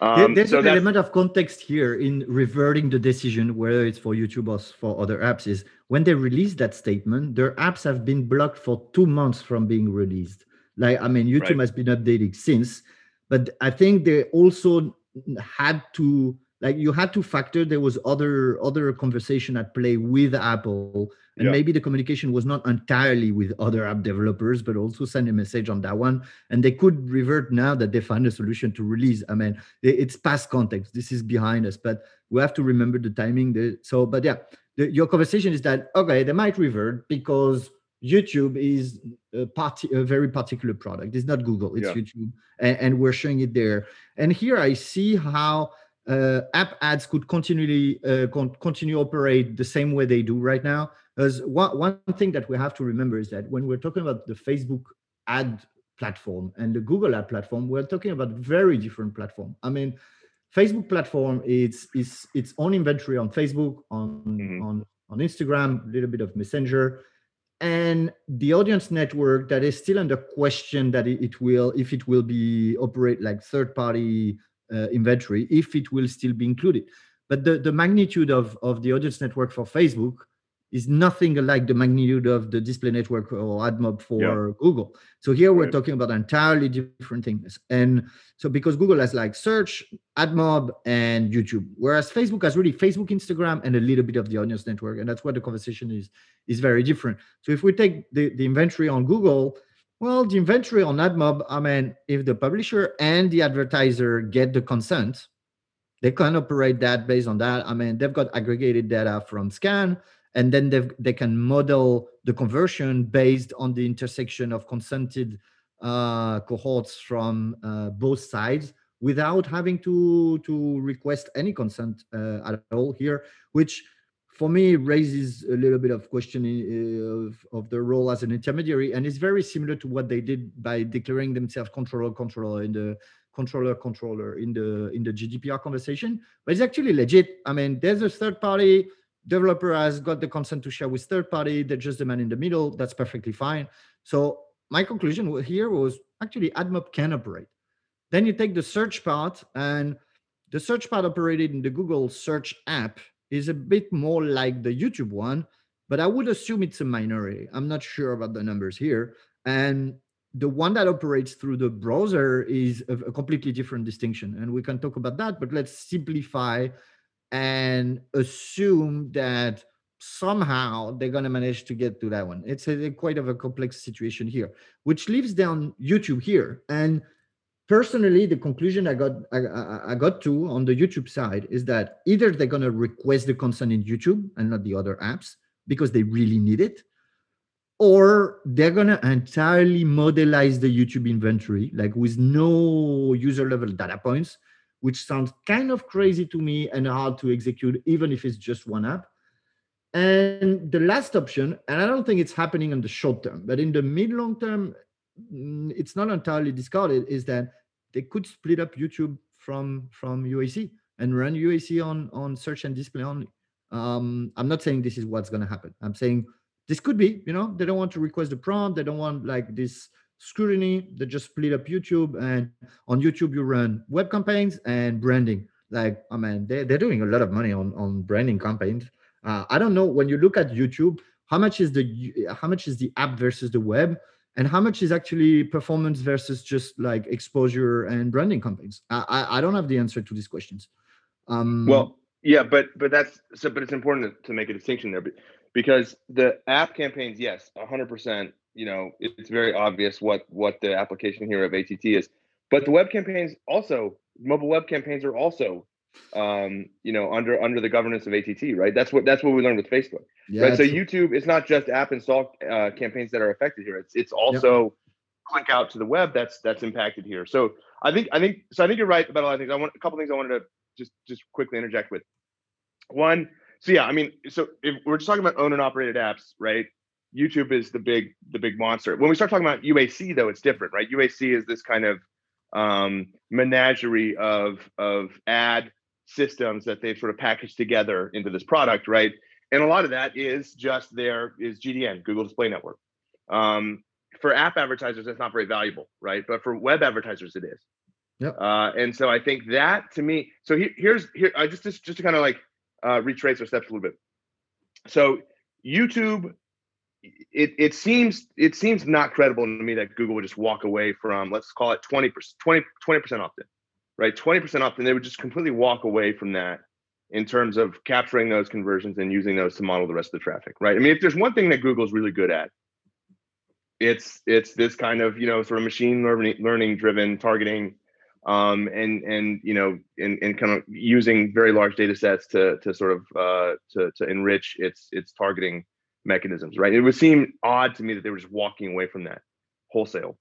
Um, There's so an element of context here in reverting the decision, whether it's for YouTube or for other apps. Is when they release that statement, their apps have been blocked for two months from being released. Like, I mean, YouTube right. has been updating since, but I think they also had to like you had to factor there was other other conversation at play with apple and yeah. maybe the communication was not entirely with other app developers but also send a message on that one and they could revert now that they found a solution to release i mean it's past context this is behind us but we have to remember the timing so but yeah the, your conversation is that okay they might revert because youtube is a, party, a very particular product it's not google it's yeah. youtube and, and we're showing it there and here i see how uh, app ads could continually uh, con- continue operate the same way they do right now. Because one, one thing that we have to remember is that when we're talking about the Facebook ad platform and the Google ad platform, we're talking about very different platform. I mean, Facebook platform it's is its own inventory on Facebook, on mm-hmm. on on Instagram, a little bit of Messenger, and the audience network that is still under question that it will if it will be operate like third party uh, inventory if it will still be included. But the, the magnitude of, of the audience network for facebook is nothing like the magnitude of the display network or AdMob for yeah. Google. So here we're right. talking about entirely different things. And so because Google has like search, AdMob, and YouTube, whereas Facebook has really Facebook, Instagram, and a little bit of the audience network. And that's where the conversation is is very different. So if we take the, the inventory on Google, well, the inventory on AdMob, I mean, if the publisher and the advertiser get the consent, they can operate that based on that. I mean, they've got aggregated data from SKAN and then they they can model the conversion based on the intersection of consented uh, cohorts from uh, both sides without having to to request any consent uh, at all here, which for me raises a little bit of question uh, of, of the role as an intermediary. And it's very similar to what they did by declaring themselves controller controller in the controller controller in the in the gdpr conversation. But it's actually legit. I mean there's a third party developer has got the consent to share with third party they're just the man in the middle that's perfectly fine. So my conclusion here was actually admob can operate. Then you take the search part and the search part operated in the google search app is a bit more like the youtube one but i would assume it's a minority. I'm not sure about the numbers here. And the one that operates through the browser is a, completely different distinction and we can talk about that but let's simplify and assume that somehow they're going to manage to get to that one. It's a, quite of a complex situation here, which leaves down YouTube here. And personally, the conclusion I got I, I got to on the YouTube side is that either they're going to request the consent in YouTube and not the other apps because they really need it, or they're going to entirely modelize the YouTube inventory, like with no user level data points which sounds kind of crazy to me and hard to execute, even if it's just one app. And the last option, and I don't think it's happening in the short term, but in the mid long term, mm, it's not entirely discarded, is that they could split up YouTube from from UAC and run UAC on on search and display only. Um, I'm not saying this is what's going to happen. I'm saying this could be. You know, they don't want to request the prompt. They don't want like this scrutiny they just split up youtube and on youtube you run web campaigns and branding. Like i mean they, they're doing a lot of money on on branding campaigns. Uh, i don't know when you look at youtube how much is the how much is the app versus the web? And how much is actually performance versus just like exposure and branding campaigns? I i, I don't have the answer to these questions. Um well yeah but but that's so but it's important to, to make a distinction there because the app campaigns yes 100% you know it's very obvious what what the application here of att is. But the web campaigns also mobile web campaigns are also um, you know under under the governance of att right? That's what that's what we learned with facebook yeah, right? So youtube it's not just app install uh, campaigns that are affected here. It's it's also yep. click out to the web that's that's impacted here. So i think i think so i think you're right about a lot of things. I want a couple things i wanted to just just quickly interject with. One so yeah i mean so if we're just talking about owned and operated apps right YouTube is the big the big monster. When we start talking about UAC though, it's different, right? UAC is this kind of um, menagerie of of ad systems that they've sort of packaged together into this product, right? And a lot of that is just there is GDN, Google Display Network. Um, for app advertisers, that's not very valuable, right? But for web advertisers, it is. Yep. Uh, and so I think that to me, so he, here's here I just just just to kind of like uh, retrace our steps a little bit. So YouTube it, it seems it seems not credible to me that Google would just walk away from let's call it 20 percent 20 percent opt-in, right? 20 percent opt-in. They would just completely walk away from that in terms of capturing those conversions and using those to model the rest of the traffic, right? I mean, if there's one thing that Google's really good at, it's it's this kind of you know sort of machine learning learning driven targeting um, and and you know and, and kind of using very large data sets to to sort of uh, to to enrich its its targeting mechanisms, right? It would seem odd to me that they were just walking away from that wholesale.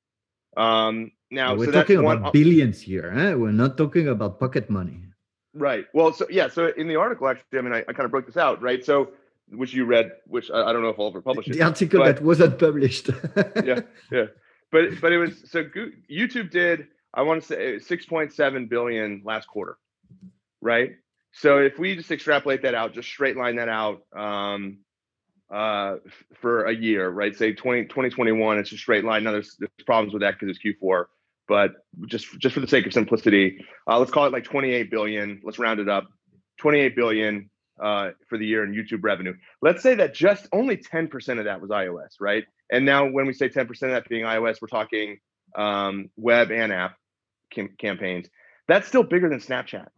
Um, now we're so talking about one, billions here. Eh? We're not talking about pocket money. Right. Well, so yeah. So in the article, actually, I mean, I, I kind of broke this out, right? So which you read, which I, I don't know if I'll ever publish it. The article but, that wasn't published. yeah, yeah. But but it was so YouTube did I want to say 6.7 billion last quarter, right? So if we just extrapolate that out, just straight line that out um, uh, for a year, right? Say 20, 2021, it's a straight line. Now there's, there's problems with that because it's Q4, but just just for the sake of simplicity, uh, let's call it like 28 billion. Let's round it up, 28 billion uh, for the year in YouTube revenue. Let's say that just only 10% of that was iOS, right? And now when we say 10% of that being iOS, we're talking um, web and app cam- campaigns. That's still bigger than Snapchat,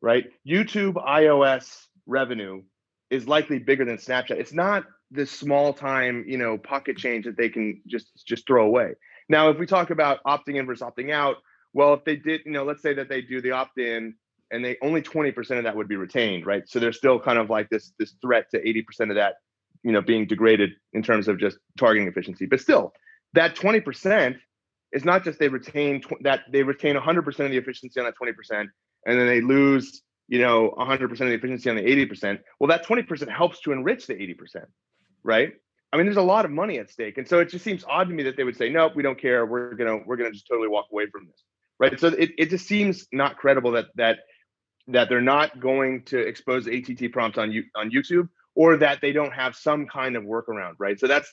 right? YouTube iOS revenue is likely bigger than Snapchat. It's not this small time, you know, pocket change that they can just just throw away. Now, if we talk about opting in versus opting out, well, if they did, you know, let's say that they do the opt-in and they only 20% of that would be retained, right? So there's still kind of like this this threat to 80% of that, you know, being degraded in terms of just targeting efficiency. But still, that 20% is not just they retain tw- that they retain 100% of the efficiency on that 20% and then they lose you know 100% of the efficiency on the 80% well that 20% helps to enrich the 80% right? I mean there's a lot of money at stake and so it just seems odd to me that they would say nope we don't care. We're gonna we're gonna just totally walk away from this right? So it, it just seems not credible that that that they're not going to expose att prompt on you on youtube or that they don't have some kind of workaround right? So that's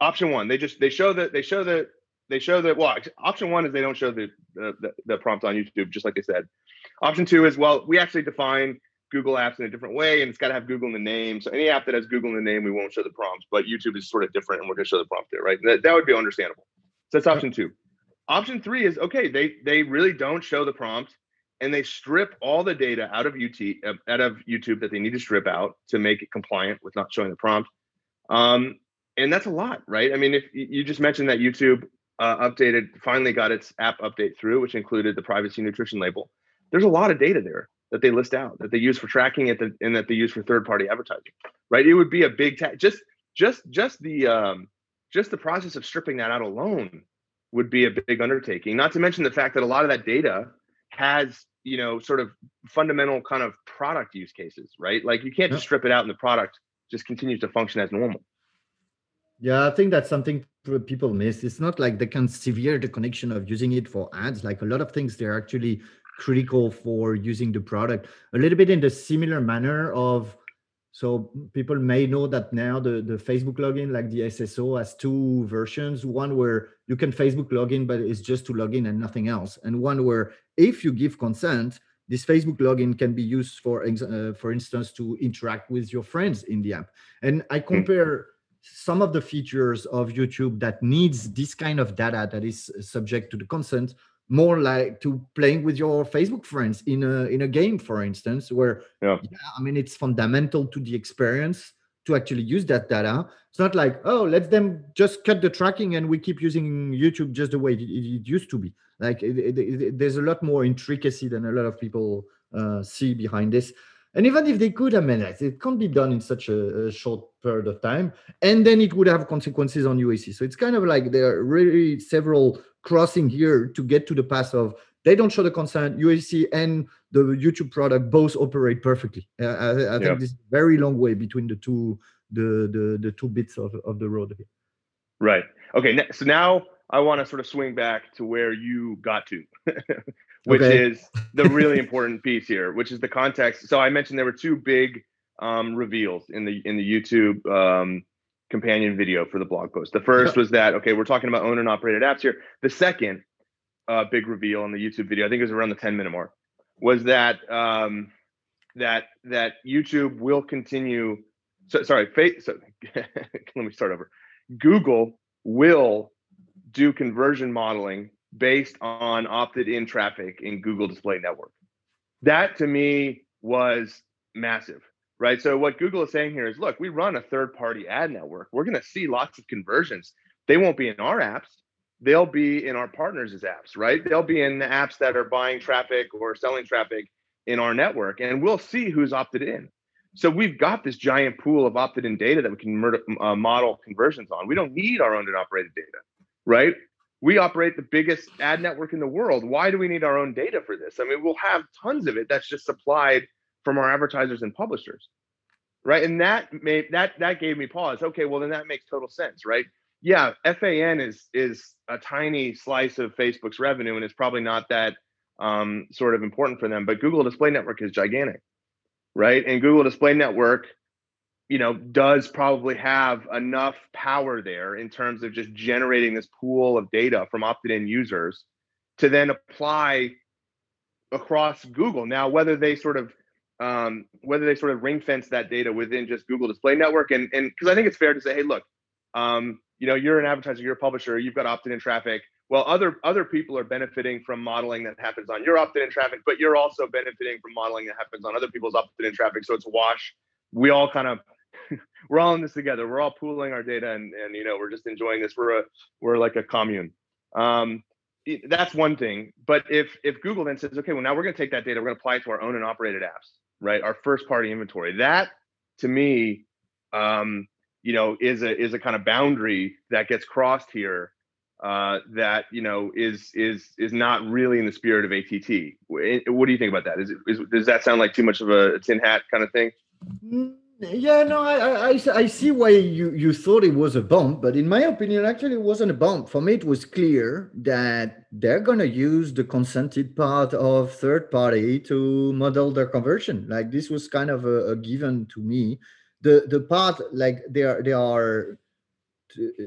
option one. They just they show that they show that they show that well option one is they don't show the, the the prompt on youtube just like they said option two is well we actually define google apps in a different way and it's got to have google in the name so any app that has google in the name we won't show the prompts but youtube is sort of different and we're going to show the prompt there right that, that would be understandable so that's option two option three is okay they they really don't show the prompt and they strip all the data out of UT out of YouTube that they need to strip out to make it compliant with not showing the prompt. Um, and that's a lot, right? I mean, if you just mentioned that YouTube uh, updated, finally got its app update through, which included the privacy nutrition label. There's a lot of data there that they list out that they use for tracking it and that they use for third-party advertising. Right? It would be a big ta- just just just the um, just the process of stripping that out alone would be a big undertaking. Not to mention the fact that a lot of that data has you know sort of fundamental kind of product use cases, right? Like you can't just strip it out and the product just continues to function as normal. Yeah, I think that's something people miss. It's not like they can sever the connection of using it for ads. Like a lot of things, they're actually critical for using the product. A little bit in the similar manner of so people may know that now the, the Facebook login, like the SSO, has two versions. One where you can Facebook login, but it's just to log in and nothing else. And one where if you give consent, this Facebook login can be used for, uh, for instance, to interact with your friends in the app. And I hmm. compare some of the features of YouTube that needs this kind of data that is subject to the consent more like to playing with your Facebook friends in a in a game, for instance, where yeah. yeah. I mean it's fundamental to the experience to actually use that data. It's not like oh let's them just cut the tracking and we keep using YouTube just the way it, it used to be. Like it, it, there's a lot more intricacy than a lot of people uh, see behind this. And even if they could amend it it can't be done in such a, a, short period of time. And then it would have consequences on UAC. So it's kind of like there are really several crossing here to get to the path of they don't show the consent. UAC and the YouTube product both operate perfectly. Uh, I, I think this is a very long way between the two the the, the two bits of, of the road here. Right. Okay. So now I want to sort of swing back to where you got to. which okay. is the really important piece here, which is the context. So I mentioned there were two big um, reveals in the in the YouTube um, companion video for the blog post. The first was that okay, we're talking about owned and operated apps here. The second uh, big reveal in the YouTube video, I think it was around the 10 minute mark, was that um, that that YouTube will continue. So, sorry, so, let me start over. Google will do conversion modeling based on opted in traffic in Google Display Network. That to me was massive, right? So, what Google is saying here is look, we run a third party ad network. We're going to see lots of conversions. They won't be in our apps, they'll be in our partners' apps, right? They'll be in the apps that are buying traffic or selling traffic in our network, and we'll see who's opted in. So we've got this giant pool of opted in data that we can uh, model conversions on. We don't need our owned and operated data, right? We operate the biggest ad network in the world. Why do we need our own data for this? I mean, we'll have tons of it that's just supplied from our advertisers and publishers. Right. And that made that that gave me pause. Okay, well then that makes total sense, right? Yeah, FAN is is a tiny slice of Facebook's revenue and it's probably not that um, sort of important for them, but Google Display Network is gigantic, right? And Google Display Network you know, does probably have enough power there in terms of just generating this pool of data from opted-in users to then apply across Google. Now, whether they sort of um, whether they sort of ring fence that data within just Google Display Network, and and because I think it's fair to say, hey, look, um, you know, you're an advertiser, you're a publisher, you've got opted-in traffic. Well, other other people are benefiting from modeling that happens on your opted-in traffic, but you're also benefiting from modeling that happens on other people's opted-in traffic. So it's a wash. We all kind of we're all in this together. We're all pooling our data, and and you know we're just enjoying this. We're a we're like a commune. Um, that's one thing. But if if Google then says, okay, well now we're going to take that data, we're going to apply it to our own and operated apps, right? Our first party inventory. That to me, um, you know, is a is a kind of boundary that gets crossed here. Uh, that you know is is is not really in the spirit of ATT. What do you think about that? Is, it, is does that sound like too much of a tin hat kind of thing? Yeah, no, I, I, I see why you, you thought it was a bump, but in my opinion, actually, it wasn't a bump. For me, it was clear that they're going to use the consented part of third party to model their conversion. Like this was kind of a, a given to me. The the part like they are they are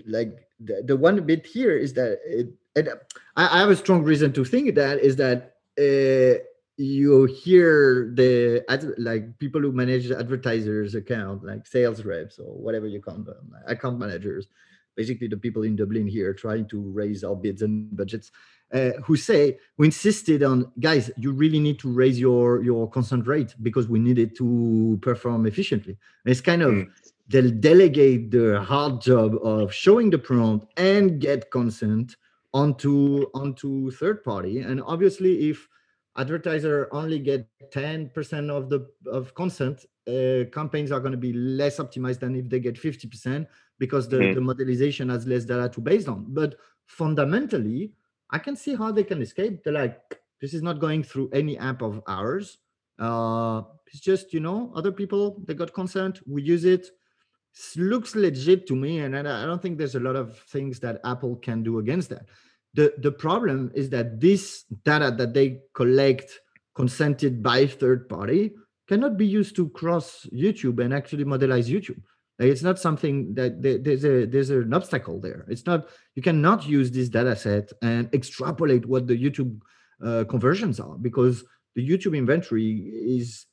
like the, the one bit here is that it, it, I, I have a strong reason to think that is that. Uh, you hear the like people who manage advertisers account like sales reps or whatever you call them account managers basically the people in dublin here trying to raise our bids and budgets uh, who say who insisted on guys you really need to raise your your consent rate because we need it to perform efficiently and it's kind of mm. they'll delegate the hard job of showing the prompt and get consent onto onto third party and obviously if advertiser only get 10% of the of consent uh, campaigns are going to be less optimized than if they get 50% because the, mm-hmm. the modelization has less data to base on. But fundamentally i can see how they can escape. They're like this is not going through any app of ours. Uh, it's just you know other people they got consent we use it. Looks legit to me and I don't think there's a lot of things that apple can do against that the, the problem is that this data that they collect consented by third party cannot be used to cross YouTube and actually modelize YouTube. Like it's not something that there's a there's an obstacle there. It's not you cannot use this data set and extrapolate what the YouTube uh, conversions are because the YouTube inventory is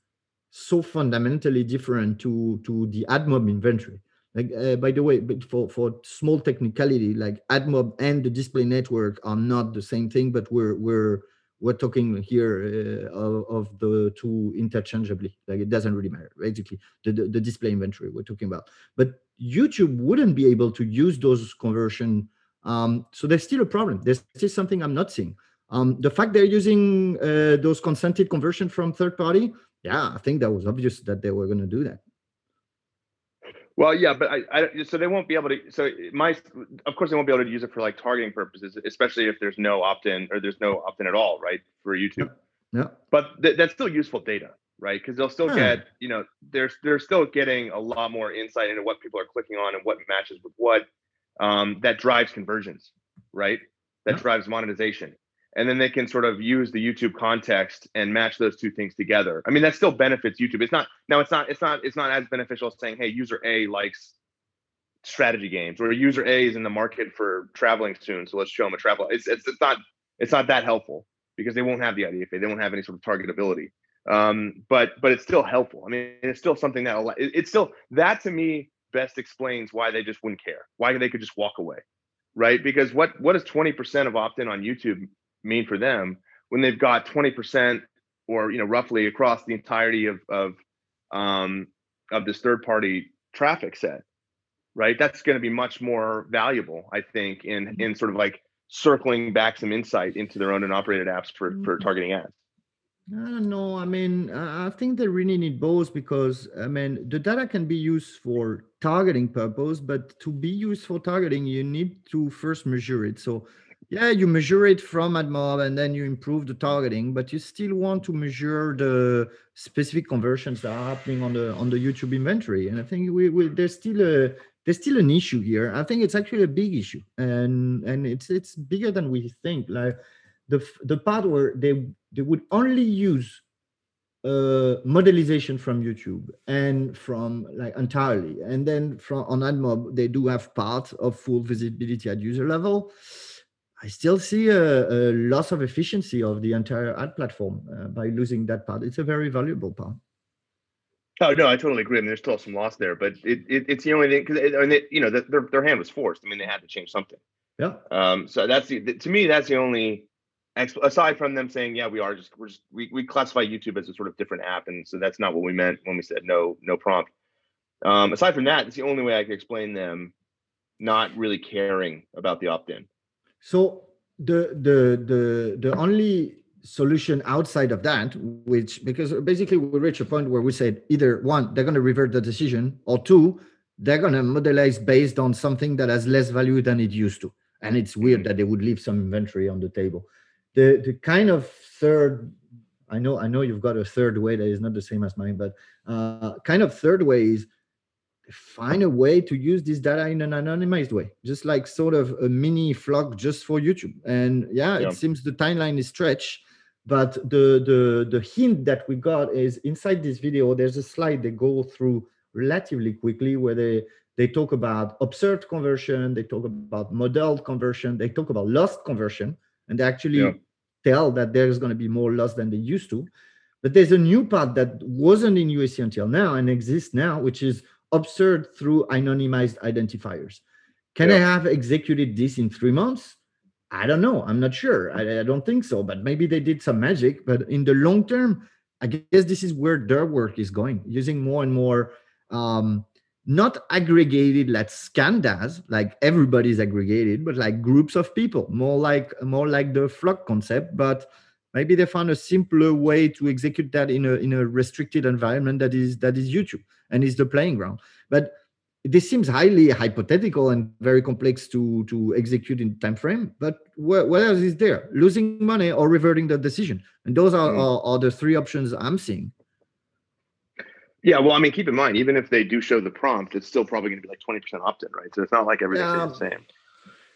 so fundamentally different to to the AdMob inventory. Like uh, by the way, but for for small technicality, like AdMob and the display network are not the same thing, but we're we're we're talking here uh, of, of, the two interchangeably. Like it doesn't really matter. Basically, the, the, the display inventory we're talking about. But YouTube wouldn't be able to use those conversion. Um, so there's still a problem. There's still something I'm not seeing. Um, the fact they're using uh, those consented conversion from third party, yeah, I think that was obvious that they were going to do that. Well, yeah, but I, I, so they won't be able to. So my, of course, they won't be able to use it for like targeting purposes, especially if there's no opt-in or there's no opt-in at all, right, for YouTube. Yeah. But th- that's still useful data, right? Because they'll still yeah. get, you know, they're they're still getting a lot more insight into what people are clicking on and what matches with what. Um, that drives conversions, right? That yeah. drives monetization and then they can sort of use the YouTube context and match those two things together. I mean, that still benefits YouTube. It's not now. It's not. It's not. It's not as beneficial as saying, "Hey, user A likes strategy games," or "User A is in the market for traveling soon, so let's show them a travel." It's it's, it's not. It's not that helpful because they won't have the IDFA. They won't have any sort of targetability. Um, but but it's still helpful. I mean, it's still something that it's still that to me best explains why they just wouldn't care. Why they could just walk away, right? Because what what is twenty percent of opt in on YouTube mean for them when they've got 20% or you know roughly across the entirety of of um, of this third party traffic set right that's going to be much more valuable i think in mm-hmm. in sort of like circling back some insight into their own and operated apps for for mm-hmm. targeting ads I don't know. I mean, I think they really need both because I mean, the data can be used for targeting purpose, but to be used for targeting, you need to first measure it. So yeah, you measure it from AdMob and then you improve the targeting, but you still want to measure the specific conversions that are happening on the on the YouTube inventory. And I think we, we there's still a there's still an issue here. I think it's actually a big issue, and and it's it's bigger than we think. Like the the part where they they would only use uh, modelization from YouTube and from like entirely, and then from on AdMob they do have part of full visibility at user level. I still see a, a loss of efficiency of the entire ad platform uh, by losing that part. It's a very valuable part. Oh no, I totally agree. I mean, there's still some loss there, but it, it it's the only thing because I mean, you know, the, their their hand was forced. I mean, they had to change something. Yeah. Um. So that's the, to me that's the only aside from them saying, yeah, we are just we're just we, we classify YouTube as a sort of different app, and so that's not what we meant when we said no no prompt. Um. Aside from that, it's the only way I could explain them not really caring about the opt-in. So the the the the only solution outside of that, which because basically we reach a point where we said either one, they're going to revert the decision, or two, they're going to modelize based on something that has less value than it used to. And it's weird that they would leave some inventory on the table. The the kind of third, I know I know you've got a third way that is not the same as mine, but uh, kind of third way is find a way to use this data in an anonymized way, just like sort of a mini FLoC just for YouTube. And yeah, yeah. it seems the timeline is stretched but the, the, the hint that we got is inside this video, there's a slide they go through relatively quickly where they, they talk about observed conversion, they talk about modeled conversion, they talk about lost conversion, and they actually yeah. tell that there's going to be more lost than they used to. But there's a new part that wasn't in UAC until now and exists now, which is observed through anonymized identifiers. Can yeah. I have executed this in three months? I don't know. I'm not sure. I, I, don't think so, but maybe they did some magic. But in the long term, I guess this is where their work is going, using more and more um, not aggregated like SKAN does, like everybody's aggregated, but like groups of people, more like more like the FLoC concept. But maybe they found a simpler way to execute that in a in a restricted environment that is that is YouTube and is the playing ground. But this seems highly hypothetical and very complex to to execute in time frame but what, what else is there losing money or reverting the decision and those are, mm. are, are the three options i'm seeing yeah well i mean keep in mind even if they do show the prompt it's still probably going to be like 20% opt-in right so it's not like everything's yeah. the same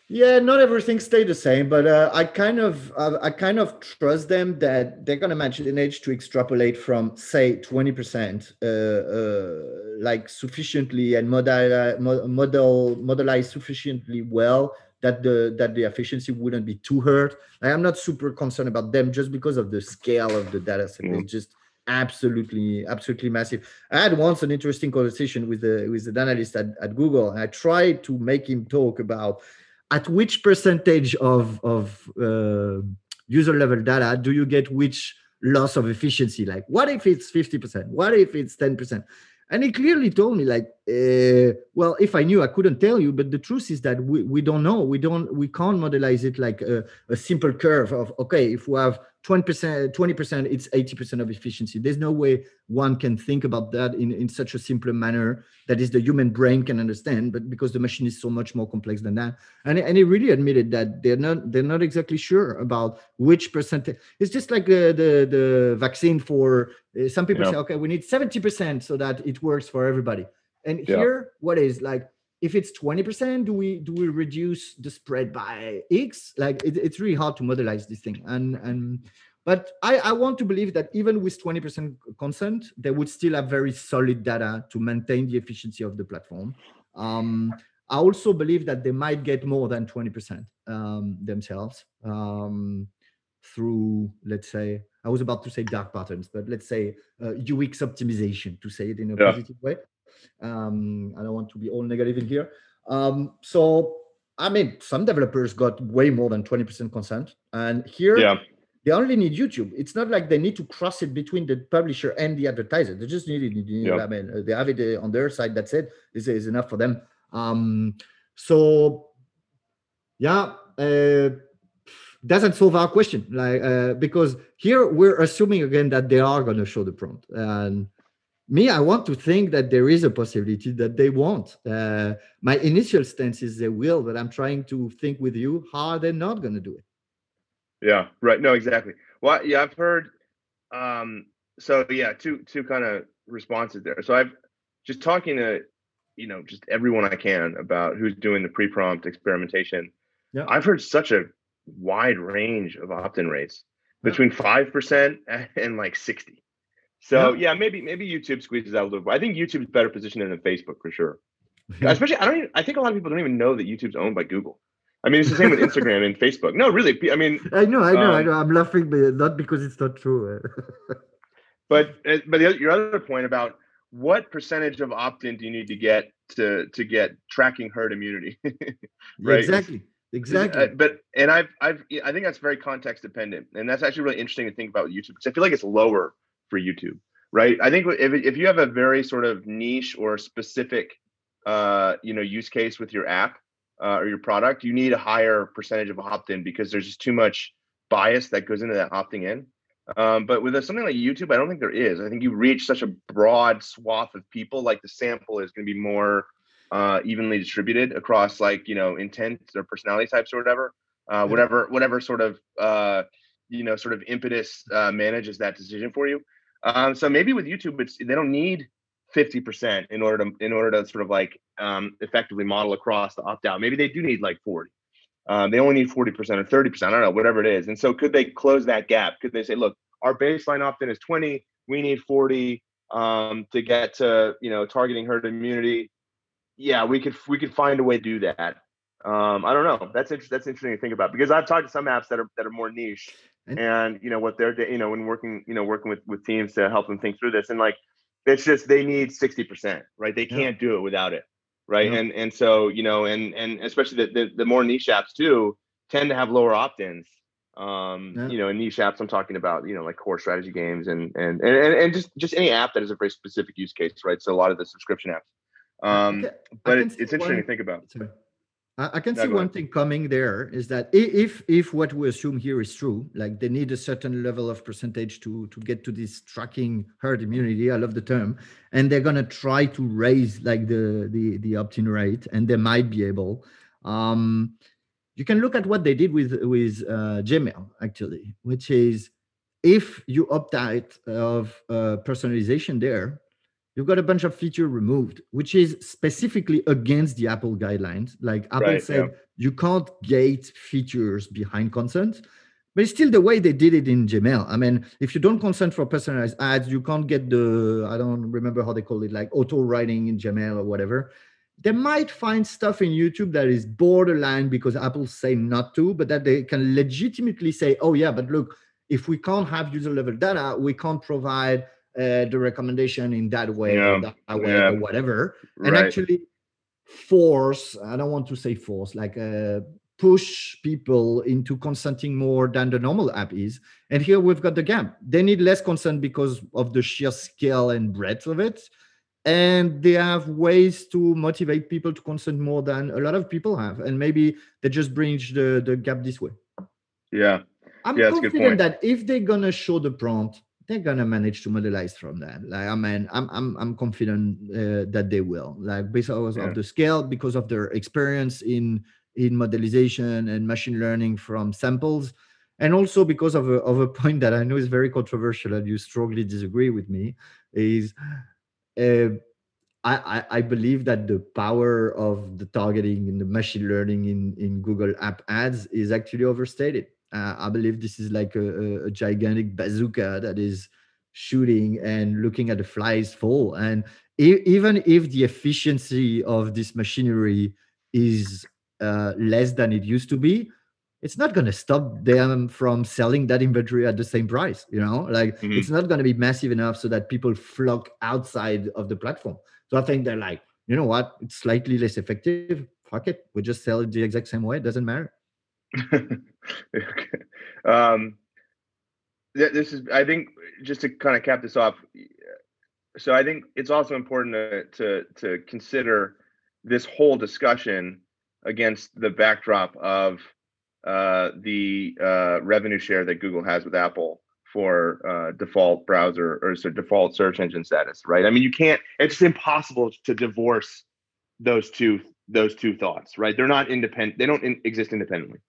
yeah, not everything stay the same, but uh, I kind of uh, I kind of trust them that they're gonna manage an edge to extrapolate from say twenty percent, uh, uh, like sufficiently and model model modelize sufficiently well that the that the efficiency wouldn't be too hurt. Like, I'm not super concerned about them just because of the scale of the data set. Mm. It's just absolutely absolutely massive. I had once an interesting conversation with the with the analyst at, at Google, and I tried to make him talk about at which percentage of of uh, user level data do you get which loss of efficiency? Like what if it's 50% what if it's 10% and he clearly told me like uh, well if i knew i couldn't tell you but the truth is that we, we don't know. We don't we can't modelize it like a, a simple curve of okay if we have 20% 20% it's 80% of efficiency there's no way one can think about that in, in such a simpler manner that is the human brain can understand but because the machine is so much more complex than that and, and he really admitted that they're not they're not exactly sure about which percentage it's just like the the, the vaccine for uh, some people yeah. say okay we need 70% so that it works for everybody and yeah. here what is like if it's 20% do we do we reduce the spread by x? Like it, it's really hard to modelize this thing. And and but I, I want to believe that even with 20% consent they would still have very solid data to maintain the efficiency of the platform. Um, i also believe that they might get more than 20% um, themselves um, through let's say i was about to say dark patterns but let's say uh, ux optimization to say it in a yeah. positive way um, I don't want to be all negative in here. Um, so, I mean, some developers got way more than 20% consent. And here, yeah. they only need YouTube. It's not like they need to cross it between the publisher and the advertiser. They just need it. yeah. I mean, they have it uh, on their side. That's it. This is enough for them. Um, so, yeah. Uh, doesn't solve our question like uh, because here we're assuming again that they are going to show the prompt and me, I want to think that there is a possibility that they won't. Uh, my initial stance is they will, but I'm trying to think with you how are they not going to do it. Yeah, right. No, exactly. Well, yeah, I've heard. Um, so yeah, two two kind of responses there. So I've just talking to you know just everyone I can about who's doing the pre-prompt experimentation. Yeah. I've heard such a wide range of opt-in rates between five percent and like sixty. So yeah. yeah. maybe maybe YouTube squeezes out a little. Bit. I think YouTube's better positioned than Facebook for sure. Especially, I don't. Even, I think a lot of people don't even know that YouTube's owned by Google. I mean, it's the same with Instagram and Facebook. No, really. I mean, I know, I know, um, I know. I'm laughing, but not because it's not true. but uh, but the, your other point about what percentage of opt-in do you need to get to to get tracking herd immunity? right. Exactly. Exactly. Uh, but and I've I've I think that's very context dependent, and that's actually really interesting to think about YouTube because I feel like it's lower for YouTube, right? I think if if you have a very sort of niche or specific, uh, you know, use case with your app uh, or your product, you need a higher percentage of opt-in because there's just too much bias that goes into that opting in. Um, but with something like YouTube, I don't think there is. I think you reach such a broad swath of people. Like the sample is going to be more uh, evenly distributed across like you know intent or personality types or whatever. Uh, whatever whatever sort of uh, you know sort of impetus uh, manages that decision for you. Um, so maybe with YouTube, it's they don't need 50% in order to in order to sort of like um, effectively model across the opt out. Maybe they do need like 40. Um, they only need 40% or 30%. I don't know, whatever it is. And so could they close that gap? Could they say, look, our baseline opt in is 20, we need 40 um, to get to you know targeting herd immunity. Yeah, we could we could find a way to do that. Um, I don't know. That's interesting. That's interesting to think about because I've talked to some apps that are that are more niche, and you know what they're doing, you know when working you know working with with teams to help them think through this and like it's just they need 60% right? They can't yeah. do it without it right? Yeah. and and so you know and and especially the, the, the more niche apps too tend to have lower opt-ins. Um yeah. you know in niche apps i'm talking about you know like core strategy games and and and, and just just any app that is a very specific use case right? So a lot of the subscription apps. Um but it's, it's interesting one, to think about. Sorry. I can see one thing coming there is that if if what we assume here is true, like they need a certain level of percentage to to get to this tracking herd immunity. I love the term, and they're gonna try to raise like the the the opt-in rate, and they might be able. Um, you can look at what they did with with uh, Gmail actually, which is if you opt out of uh, personalization there, you've got a bunch of feature removed, which is specifically against the Apple guidelines. Like Apple right, said, yeah. you can't gate features behind consent, but it's still the way they did it in Gmail. I mean, if you don't consent for personalized ads, you can't get the, I don't remember how they call it, like auto writing in Gmail or whatever. They might find stuff in YouTube that is borderline because Apple say not to, but that they can legitimately say, oh, yeah, but look, if we can't have user level data, we can't provide uh, the recommendation in that way yeah. or that way yeah. or whatever and right. actually force i don't want to say force like uh, push people into consenting more than the normal app is and here we've got the gap they need less consent because of the sheer scale and breadth of it and they have ways to motivate people to consent more than a lot of people have and maybe they just bridge the, the gap this way yeah i'm yeah, confident that if they're gonna show the prompt they're gonna manage to modelize from that. Like I mean, I'm I'm I'm confident uh, that they will. Like because yeah. of the scale, because of their experience in in modelization and machine learning from samples, and also because of a of a point that I know is very controversial and you strongly disagree with me, is. Uh, I, I, believe that the power of the targeting and the machine learning in, in Google App Ads is actually overstated. Uh, I believe this is like a, a, gigantic bazooka that is shooting and looking at the flies fall. And e- even if the efficiency of this machinery is uh, less than it used to be, it's not going to stop them from selling that inventory at the same price. You know, like mm-hmm. it's not going to be massive enough so that people flock outside of the platform. So I think they're like, you know what? It's slightly less effective. Fuck it. We just sell it the exact same way. It doesn't matter. Um, th- this is, I think, just to kind of cap this off. So I think it's also important to to, to consider this whole discussion against the backdrop of uh, the uh, revenue share that Google has with Apple for uh, default browser or so default search engine status, right? I mean, you can't. It's impossible to divorce those two those two thoughts, right? They're not independent. They don't in, exist independently.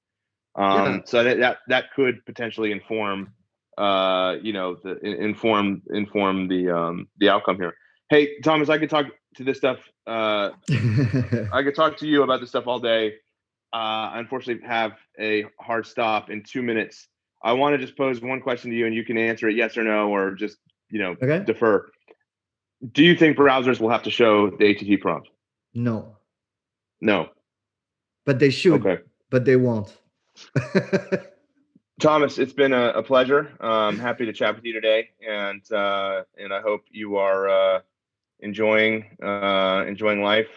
Um, yeah. So that, that that could potentially inform, uh, you know, the inform inform the um, the outcome here. Hey, Thomas, I could talk to this stuff. Uh, I could talk to you about this stuff all day. Uh, I unfortunately have a hard stop in two minutes. I want to just pose one question to you, and you can answer it yes or no, or just you know okay. defer. Do you think browsers will have to show the ATT prompt? No. No. But they should. Okay. But they won't. Thomas, it's been a, a pleasure. I'm happy to chat with you today, and uh, and I hope you are uh, enjoying uh, enjoying life.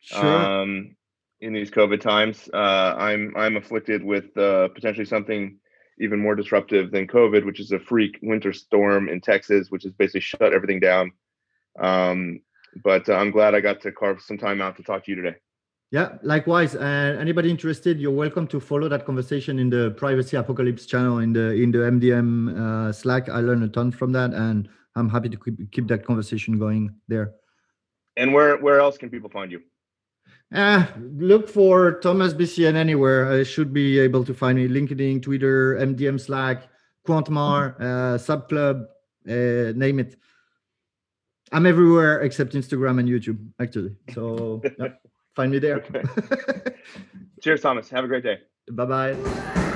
Sure. Um, in these COVID times, uh, I'm I'm afflicted with uh, potentially something even more disruptive than COVID, which is a freak winter storm in Texas, which has basically shut everything down. Um, but uh, I'm glad I got to carve some time out to talk to you today. Yeah, likewise. And uh, anybody interested, you're welcome to follow that conversation in the Privacy Apocalypse channel in the in the MDM uh, Slack. I learned a ton from that, and I'm happy to keep, keep that conversation going there. And where where else can people find you? Uh, look for Thomas BCN anywhere. I should be able to find me LinkedIn, Twitter, MDM Slack, Quantmar, uh, Subclub, uh, name it. I'm everywhere except Instagram and YouTube, actually. So yeah, find me there. Cheers, Thomas. Have a great day. Bye bye.